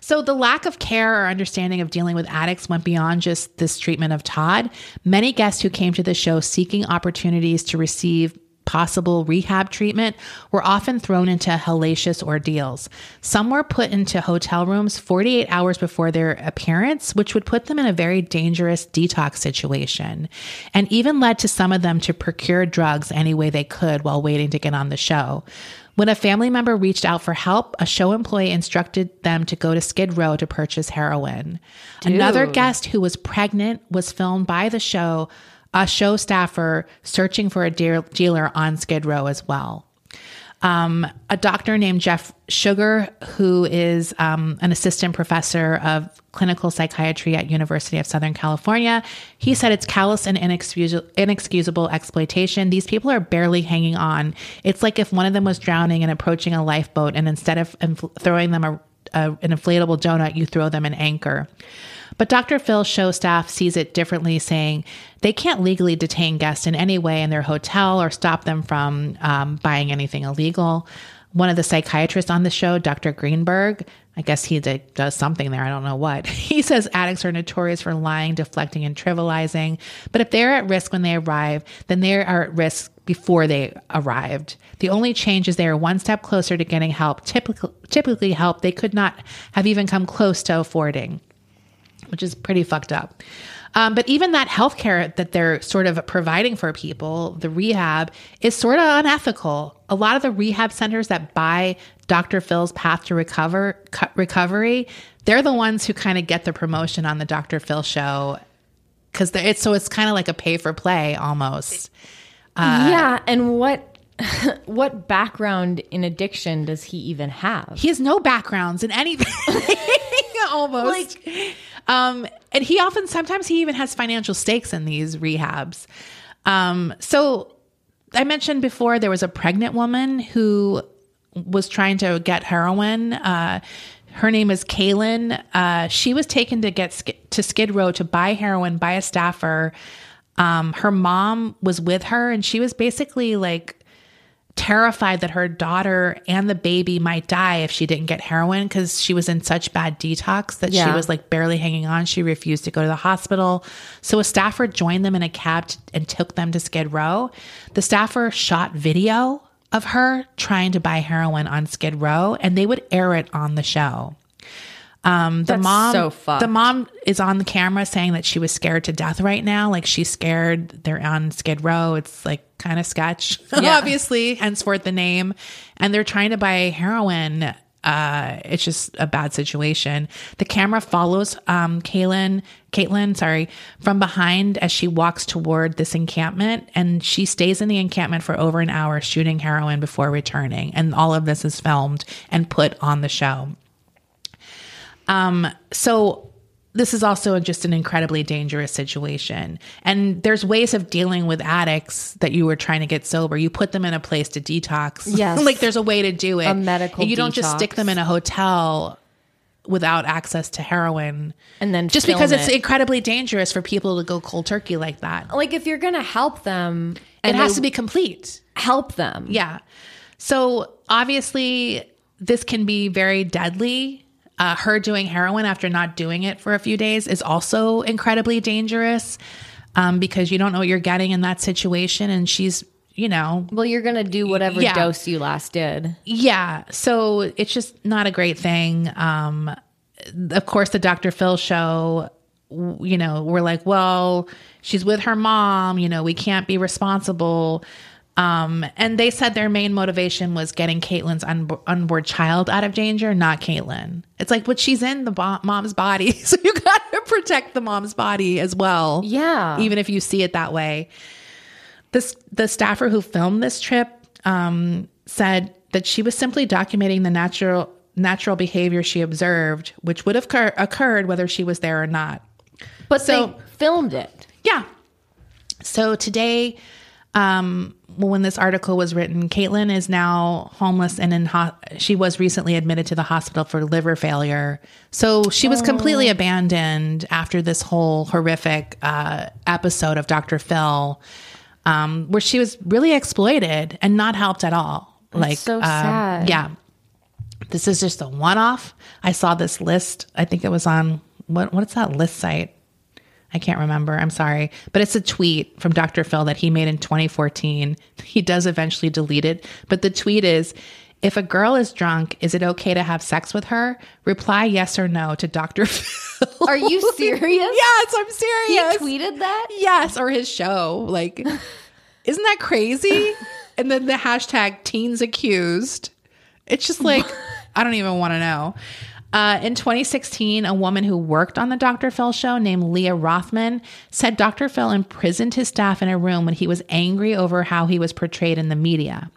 So, the lack of care or understanding of dealing with addicts went beyond just this treatment of Todd. Many guests who came to the show seeking opportunities to receive possible rehab treatment were often thrown into hellacious ordeals. Some were put into hotel rooms 48 hours before their appearance, which would put them in a very dangerous detox situation, and even led to some of them to procure drugs any way they could while waiting to get on the show. When a family member reached out for help, a show employee instructed them to go to Skid Row to purchase heroin. Another guest who was pregnant was filmed by the show, a show staffer searching for a deal- dealer on Skid Row as well. Um, a doctor named Jeff Sugar, who is um, an assistant professor of clinical psychiatry at University of Southern California, he said it's callous and inexcusable, inexcusable exploitation. These people are barely hanging on. It's like if one of them was drowning and approaching a lifeboat, and instead of throwing them a, a, an inflatable donut, you throw them an anchor. But Dr. Phil's show staff sees it differently, saying they can't legally detain guests in any way in their hotel or stop them from um, buying anything illegal. One of the psychiatrists on the show, Dr. Greenberg, I guess he did, does something there. I don't know what. He says addicts are notorious for lying, deflecting, and trivializing. But if they're at risk when they arrive, then they are at risk before they arrived. The only change is they are one step closer to getting help, typically, typically help they could not have even come close to affording which is pretty fucked up. Um, but even that healthcare that they're sort of providing for people, the rehab, is sort of unethical. A lot of the rehab centers that buy Dr. Phil's path to recover recovery, they're the ones who kind of get the promotion on the Dr. Phil show because it's so it's kind of like a pay for play almost. yeah, and what what background in addiction does he even have? He has no backgrounds in anything, almost. um, and he often, sometimes he even has financial stakes in these rehabs. Um, so I mentioned before there was a pregnant woman who was trying to get heroin. Uh, her name is Kaylin. Uh, she was taken to get sk- to Skid Row to buy heroin by a staffer. Um, her mom was with her, and she was basically like terrified that her daughter and the baby might die if she didn't get heroin because she was in such bad detox that she was like barely hanging on. She refused to go to the hospital. So a staffer joined them in a cab t- and took them to Skid Row. The staffer shot video of her trying to buy heroin on Skid Row and they would air it on the show. Um, the That's mom, so the mom is on the camera saying that she was scared to death right now. Like she's scared. They're on Skid Row. It's like kind of sketch, Yeah. obviously, henceforth the name. And they're trying to buy heroin. Uh, it's just a bad situation. The camera follows um, Kaylin, Caitlin, sorry, from behind as she walks toward this encampment, and she stays in the encampment for over an hour shooting heroin before returning. And all of this is filmed and put on the show. Um, so this is also just an incredibly dangerous situation. And there's ways of dealing with addicts that you were trying to get sober. You put them in a place to detox. Yes. like there's a way to do it. A medical You don't just stick them in a hotel without access to heroin. And then just because it's it. incredibly dangerous for people to go cold turkey like that. like if you're gonna help them, It has to be complete. help them. Yeah. So obviously, this can be very deadly. Uh, her doing heroin after not doing it for a few days is also incredibly dangerous um, because you don't know what you're getting in that situation. And she's, you know, Well, you're gonna do whatever Yeah. dose you last did. yeah. So it's just not a great thing. Um, of course, the Dr. Phil show, you know, we're like, well, she's with her mom, you know, we can't be responsible. Um, and they said their main motivation was getting Caitlyn's unbo- unborn child out of danger, not Caitlyn. It's like, but she's in the bo- mom's body. So you got to protect the mom's body as well. Yeah. Even if you see it that way this the staffer who filmed this trip um, said that she was simply documenting the natural natural behavior she observed, which would have occur- occurred whether she was there or not. But So- they filmed it. Yeah. So today, Um, when this article was written, Caitlin is now homeless and in ho- she was recently admitted to the hospital for liver failure. So she was completely abandoned after this whole horrific uh, episode of Dr. Phil, um, where she was really exploited and not helped at all. like, so um, sad. yeah, this is just a one-off. I saw this list. I think it was on what what's that list site? I can't remember. I'm sorry. But it's a tweet from Dr. Phil that he made in 2014. He does eventually delete it, but the tweet is if a girl is drunk, is it okay to have sex with her? Reply yes or no to Dr. Phil. Are you serious? yes, I'm serious. He tweeted that? Yes, or his show. Like, isn't that crazy? and then the hashtag teens accused. It's just like, I don't even want to know. Uh, in 2016, a woman who worked on the Dr. Phil show named Leah Rothman said Dr. Phil imprisoned his staff in a room when he was angry over how he was portrayed in the media.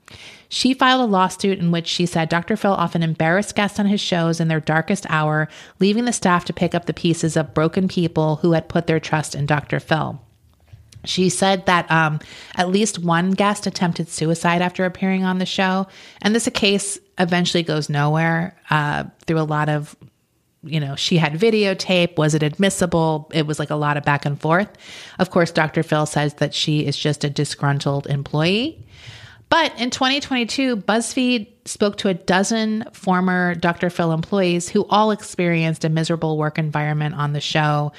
She filed a lawsuit in which she said Dr. Phil often embarrassed guests on his shows in their darkest hour, leaving the staff to pick up the pieces of broken people who had put their trust in Dr. Phil. She said that um, at least one guest attempted suicide after appearing on the show, and this a case eventually goes nowhere uh, through a lot of, you know, she had videotape. Was it admissible? It was like a lot of back and forth. Of course, Dr. Phil says that she is just a disgruntled employee. But in 2022, BuzzFeed spoke to a dozen former Dr. Phil employees who all experienced a miserable work environment on the show.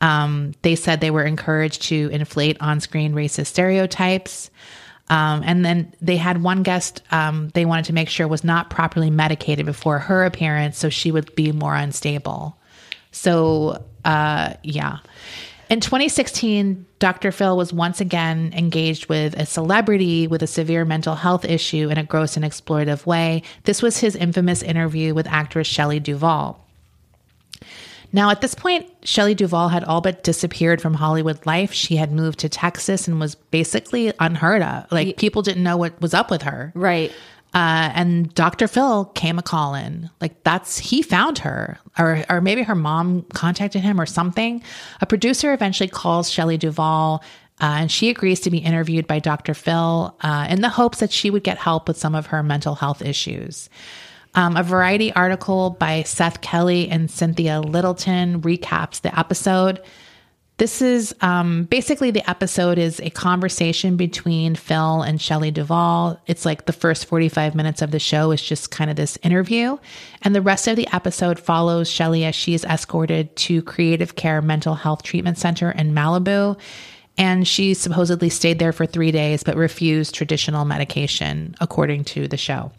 Um, they said they were encouraged to inflate on screen racist stereotypes. Um, and then they had one guest um, they wanted to make sure was not properly medicated before her appearance so she would be more unstable. So, uh, yeah. In 2016, Dr. Phil was once again engaged with a celebrity with a severe mental health issue in a gross and exploitative way. This was his infamous interview with actress Shelley Duvall. Now, at this point, Shelley Duvall had all but disappeared from Hollywood life. She had moved to Texas and was basically unheard of. Like, people didn't know what was up with her. Right. Uh, and Dr. Phil came a calling. Like that's he found her, or or maybe her mom contacted him or something. A producer eventually calls Shelley Duvall. Uh, and she agrees to be interviewed by Dr. Phil uh, in the hopes that she would get help with some of her mental health issues. Um, a variety article by Seth Kelley and Cynthia Littleton recaps the episode. This is um, basically the episode is a conversation between Phil and Shelley Duvall. It's like the first 45 minutes of the show is just kind of this interview. And the rest of the episode follows Shelley as she is escorted to Creative Care Mental Health Treatment Center in Malibu. And she supposedly stayed there for three days, but refused traditional medication, according to the show.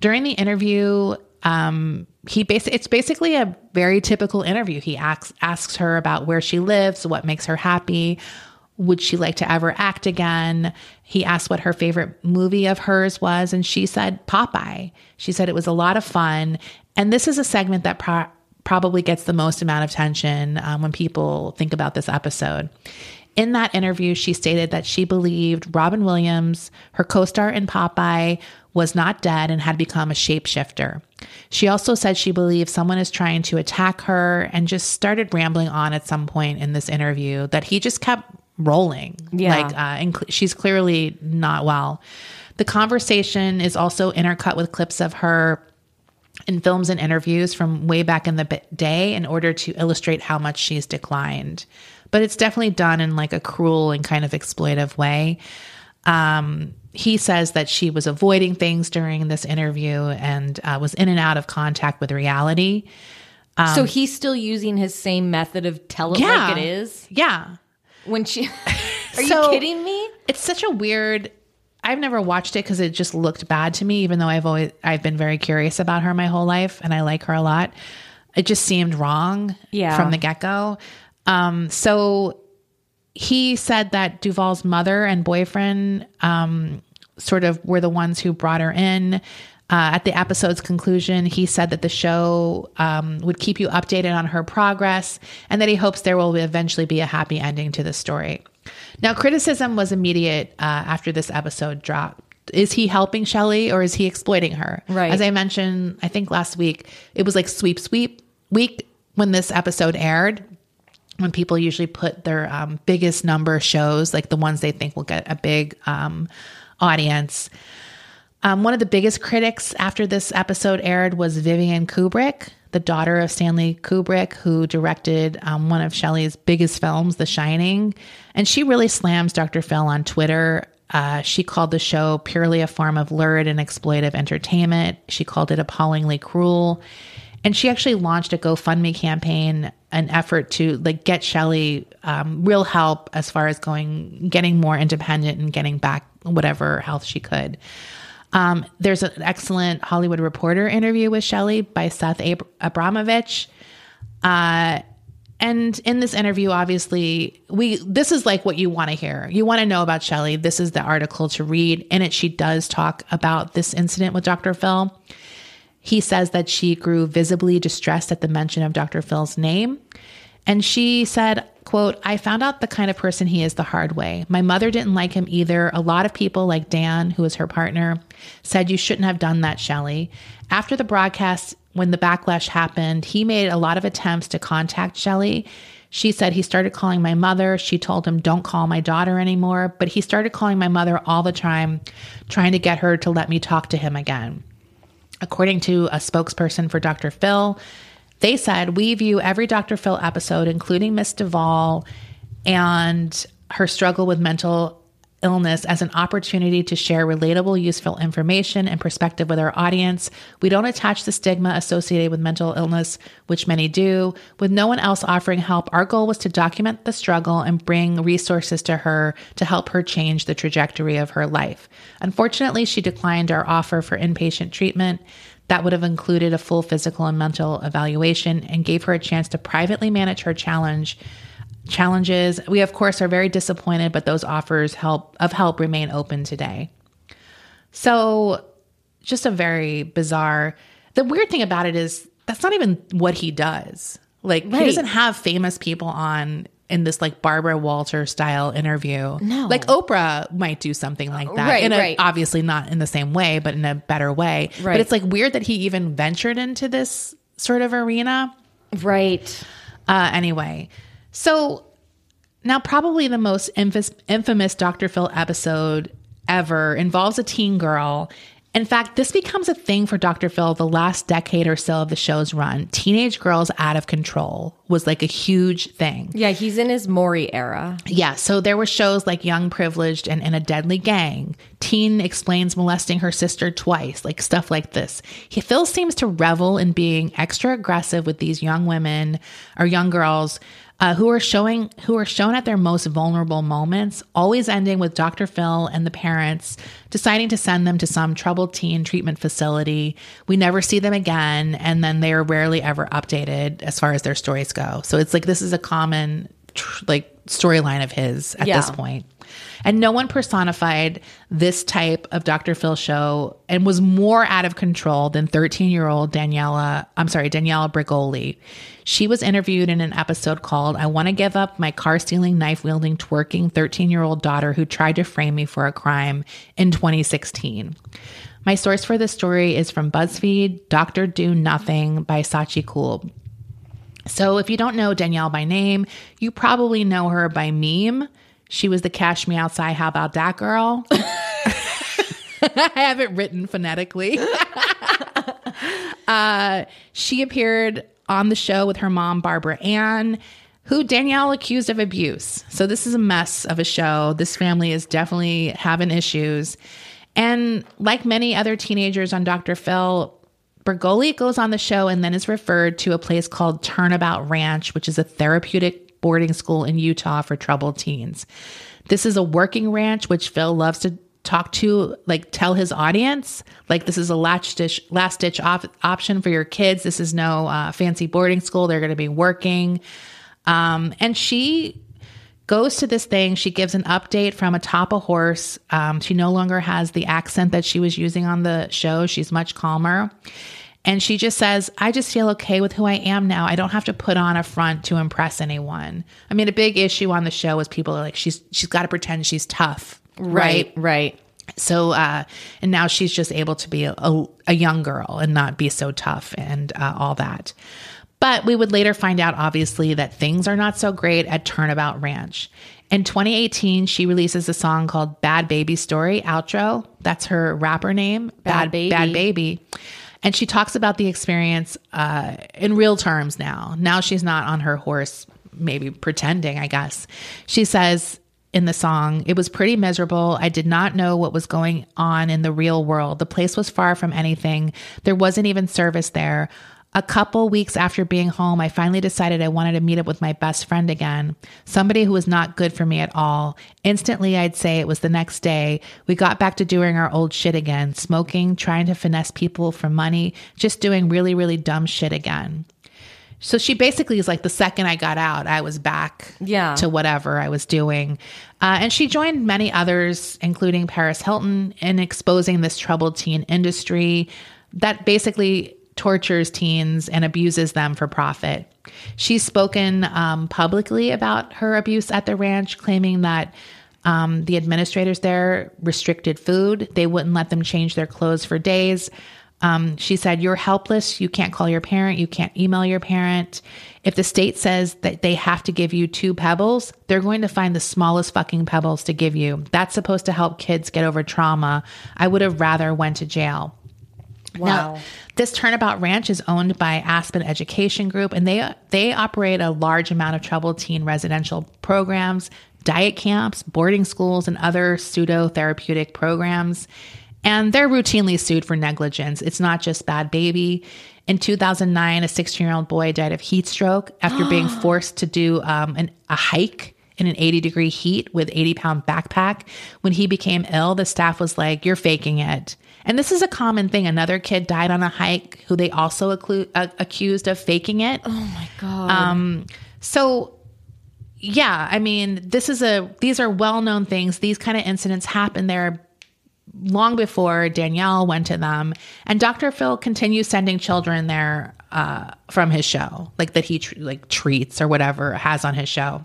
During the interview, um, he bas- it's basically a very typical interview. He asks asks her about where she lives, what makes her happy, would she like to ever act again? He asked what her favorite movie of hers was, and she said Popeye. She said it was a lot of fun, and this is a segment that pro- probably gets the most amount of attention um, when people think about this episode. In that interview, she stated that she believed Robin Williams, her co star in Popeye, was not dead and had become a shapeshifter. She also said she believed someone is trying to attack her and just started rambling on at some point in this interview that he just kept rolling. Yeah. Like, uh, and cl- she's clearly not well. The conversation is also intercut with clips of her in films and interviews from way back in the b- day in order to illustrate how much she's declined. But it's definitely done in like a cruel and kind of exploitive way. Um, he says that she was avoiding things during this interview and uh, was in and out of contact with reality. so he's still using his same method of tell it Yeah. like it is. Yeah. When she, are you kidding me? It's such a weird. I've never watched it because it just looked bad to me, even though I've always I've been very curious about her my whole life and I like her a lot. It just seemed wrong Yeah. from the get go. Um, so he said that Duvall's mother and boyfriend um, sort of were the ones who brought her in. Uh, at the episode's conclusion, he said that the show um, would keep you updated on her progress and that he hopes there will eventually be a happy ending to the story. Now, criticism was immediate uh, after this episode dropped. Is he helping Shelley or is he exploiting her? Right. As I mentioned, I think last week, it was like sweep, sweep week when this episode aired when people usually put their um, biggest number shows, like the ones they think will get a big um, audience. Um, one of the biggest critics after this episode aired was Vivian Kubrick, the daughter of Stanley Kubrick, who directed um, one of Shelley's biggest films, The Shining. And she really slams Dr. Phil on Twitter. Uh, she called the show purely a form of lurid and exploitive entertainment. She called it appallingly cruel. And she actually launched a GoFundMe campaign, an effort to like get Shelley um, real help as far as going, getting more independent and getting back whatever health she could. Um, there's an excellent Hollywood Reporter interview with Shelley by Seth Ab- Abramovitch. Uh, and in this interview, obviously, we this is like what you want to hear. You want to know about Shelley. This is the article to read. In it, she does talk about this incident with Dr. Phil. He says that she grew visibly distressed at the mention of Dr. Phil's name. And she said, quote, I found out the kind of person he is the hard way. My mother didn't like him either. A lot of people, like Dan, who was her partner, said you shouldn't have done that, Shelley. After the broadcast, when the backlash happened, he made a lot of attempts to contact Shelley. She said he started calling my mother. She told him, Don't call my daughter anymore. But he started calling my mother all the time, trying to get her to let me talk to him again. According to a spokesperson for Dr. Phil, they said, We view every Dr. Phil episode, including Miss Duvall and her struggle with mental illness, as an opportunity to share relatable, useful information and perspective with our audience. We don't attach the stigma associated with mental illness, which many do. With no one else offering help, our goal was to document the struggle and bring resources to her to help her change the trajectory of her life. Unfortunately, she declined our offer for inpatient treatment. That would have included a full physical and mental evaluation and gave her a chance to privately manage her challenge challenges. We of course are very disappointed, but those offers help of help remain open today. So, just a very bizarre. The weird thing about it is that's not even what he does. Like he doesn't have famous people on in this like Barbara Walter style interview. No. Like Oprah might do something like that. Right, in a, right. obviously not in the same way, but in a better way. But it's like weird that he even ventured into this sort of arena. Right. Uh, anyway, so now probably the most infamous, infamous Dr. Phil episode ever involves a teen girl. In fact, this becomes a thing for Dr. Phil the last decade or so of the show's run. Teenage girls out of control was like a huge thing. Yeah, he's in his Maury era. Yeah, so there were shows like Young Privileged and In a Deadly Gang. Teen explains molesting her sister twice, like stuff like this. He Phil seems to revel in being extra aggressive with these young women or young girls uh, who are showing who are shown at their most vulnerable moments, always ending with Dr. Phil and the parents deciding to send them to some troubled teen treatment facility. We never see them again, and then they are rarely ever updated as far as their stories go. So it's like this is a common tr- like storyline of his at Yeah. this point. And no one personified this type of Dr. Phil show and was more out of control than 13 year old Daniela, I'm sorry, Daniela Bregoli. She was interviewed in an episode called I Want to Give Up My Car Stealing, Knife Wielding, Twerking 13 year old Daughter Who Tried to Frame Me for a Crime in 2016. My source for this story is from BuzzFeed, Dr. Do Nothing by Sachi Cool. So, if you don't know Danielle by name, you probably know her by meme. She was the Cash Me Outside, How About That Girl? I have it written phonetically. uh, she appeared on the show with her mom, Barbara Ann, who Danielle accused of abuse. So, this is a mess of a show. This family is definitely having issues. And like many other teenagers on Dr. Phil, Bergoli goes on the show and then is referred to a place called Turnabout Ranch, which is a therapeutic boarding school in Utah for troubled teens. This is a working ranch, which Phil loves to talk to, like tell his audience, like this is a last ditch, last ditch op- option for your kids. This is no uh, fancy boarding school. They're going to be working. Um, and she goes to this thing. She gives an update from atop a horse. Um, she no longer has the accent that she was using on the show. She's much calmer. And she just says, I just feel okay with who I am now. I don't have to put on a front to impress anyone. I mean, a big issue on the show is people are like, she's she's got to pretend she's tough. Right. Right. So, uh, and now she's just able to be a, a, a young girl and not be so tough and uh, all that. But we would later find out, obviously, that things are not so great at Turnabout Ranch. In 2018, she releases a song called Bad Baby Story Outro. That's her rapper name, Bad Baby. Bad Baby. And she talks about the experience uh, in real terms now. Now she's not on her horse, maybe pretending, I guess. She says, in the song. It was pretty miserable. I did not know what was going on in the real world. The place was far from anything. There wasn't even service there. A couple weeks after being home, I finally decided I wanted to meet up with my best friend again, somebody who was not good for me at all. Instantly, I'd say it was the next day. We got back to doing our old shit again, smoking, trying to finesse people for money, just doing really, really dumb shit again. So she basically is like, the second I got out, I was back Yeah. to whatever I was doing. Uh, and she joined many others, including Paris Hilton, in exposing this troubled teen industry that basically tortures teens and abuses them for profit. She's spoken um, publicly about her abuse at the ranch, claiming that um, the administrators there restricted food. They wouldn't let them change their clothes for days. Um, she said, You're helpless. You can't call your parent. You can't email your parent. If the state says that they have to give you two pebbles, they're going to find the smallest fucking pebbles to give you. That's supposed to help kids get over trauma. I would have rather went to jail. Wow. Now, this Turnabout Ranch is owned by Aspen Education Group, and they they operate a large amount of troubled teen residential programs, diet camps, boarding schools, and other pseudo therapeutic programs. And they're routinely sued for negligence. It's not just bad baby. In 2009, a 16 year old boy died of heat stroke after being forced to do um, an, a hike in an 80 degree heat with 80 pound backpack. When he became ill, the staff was like, You're faking it. And this is a common thing. Another kid died on a hike who they also acclu- uh, accused of faking it. oh my god. Um, so yeah, I mean, this is a these are well-known things. These kind of incidents happen there long before Danielle went to them, and Dr. Phil continues sending children there uh, from his show, like that he tr- like treats or whatever has on his show.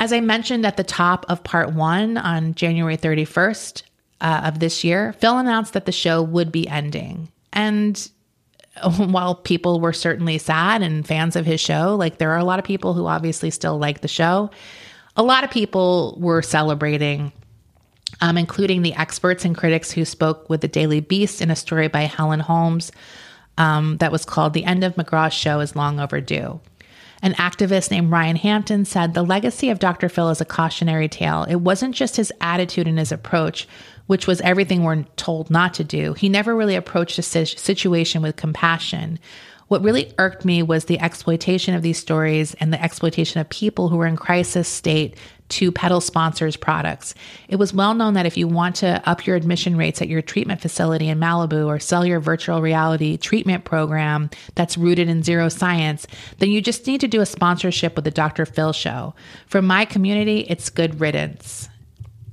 As I mentioned at the top of part one on January 31st uh, of this year, Phil announced that the show would be ending. And while people were certainly sad and fans of his show, like there are a lot of people who obviously still like the show. A lot of people were celebrating, um, including the experts and critics who spoke with the Daily Beast in a story by Helen Holmes um, that was called The End of McGraw's Show is Long Overdue. An activist named Ryan Hampton said the legacy of Dr. Phil is a cautionary tale. It wasn't just his attitude and his approach, which was everything we're told not to do. He never really approached a situation with compassion. What really irked me was the exploitation of these stories and the exploitation of people who were in crisis state to peddle sponsors' products. It was well known that if you want to up your admission rates at your treatment facility in Malibu or sell your virtual reality treatment program that's rooted in zero science, then you just need to do a sponsorship with the Dr. Phil show. For my community, it's good riddance.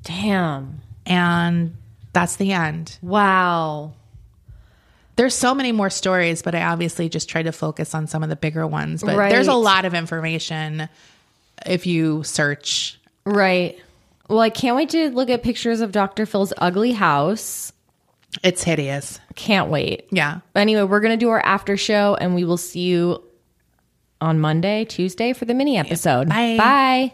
Damn. And that's the end. Wow. There's so many more stories, but I obviously just tried to focus on some of the bigger ones. But Right. there's a lot of information if you search. Right. Well, I can't wait to look at pictures of Dr. Phil's ugly house. It's hideous. Can't wait. Yeah. Anyway, we're going to do our after show and we will see you on Monday, Tuesday for the mini episode. Bye. Bye.